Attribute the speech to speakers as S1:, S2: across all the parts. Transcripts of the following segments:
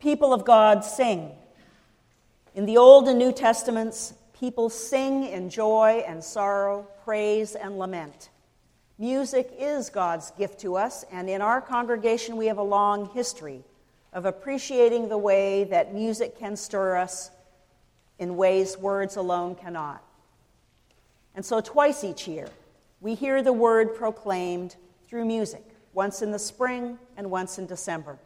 S1: people of God sing. In the Old and New Testaments, people sing in joy and sorrow, praise and lament. Music is God's gift to us, and in our congregation, we have a long history of appreciating the way that music can stir us in ways words alone cannot. And so, twice each year, we hear the word proclaimed through music, once in the spring and once in December.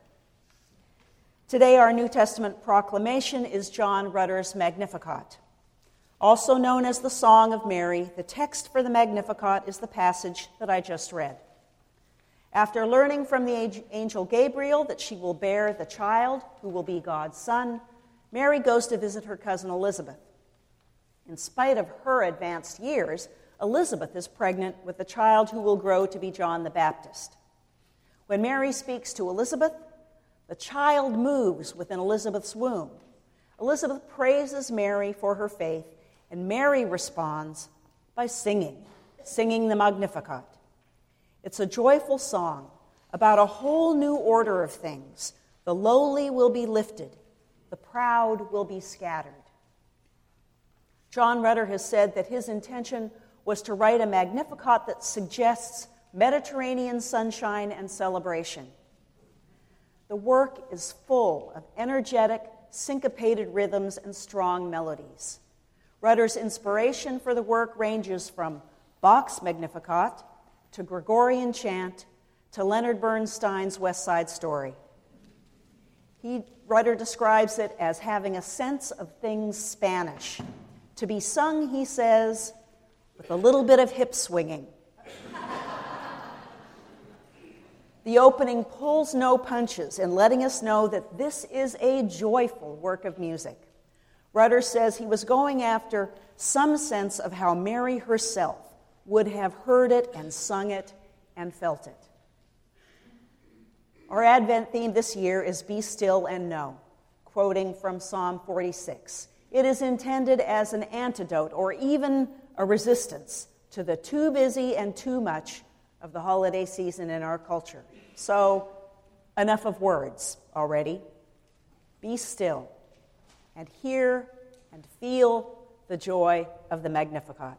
S1: Today, our New Testament proclamation is John Rutter's Magnificat. Also known as the Song of Mary, the text for the Magnificat is the passage that I just read. After learning from the angel Gabriel that she will bear the child who will be God's son, Mary goes to visit her cousin Elizabeth. In spite of her advanced years, Elizabeth is pregnant with the child who will grow to be John the Baptist. When Mary speaks to Elizabeth, the child moves within Elizabeth's womb. Elizabeth praises Mary for her faith, and Mary responds by singing, singing the Magnificat. It's a joyful song about a whole new order of things. The lowly will be lifted, the proud will be scattered. John Rutter has said that his intention was to write a Magnificat that suggests Mediterranean sunshine and celebration. The work is full of energetic, syncopated rhythms and strong melodies. Rutter's inspiration for the work ranges from Bach's Magnificat to Gregorian chant to Leonard Bernstein's West Side Story. He, Rutter describes it as having a sense of things Spanish. To be sung, he says, with a little bit of hip swinging. The opening pulls no punches in letting us know that this is a joyful work of music. Rutter says he was going after some sense of how Mary herself would have heard it and sung it and felt it. Our Advent theme this year is Be Still and Know, quoting from Psalm 46. It is intended as an antidote or even a resistance to the too busy and too much of the holiday season in our culture. So, enough of words already. Be still and hear and feel the joy of the Magnificat.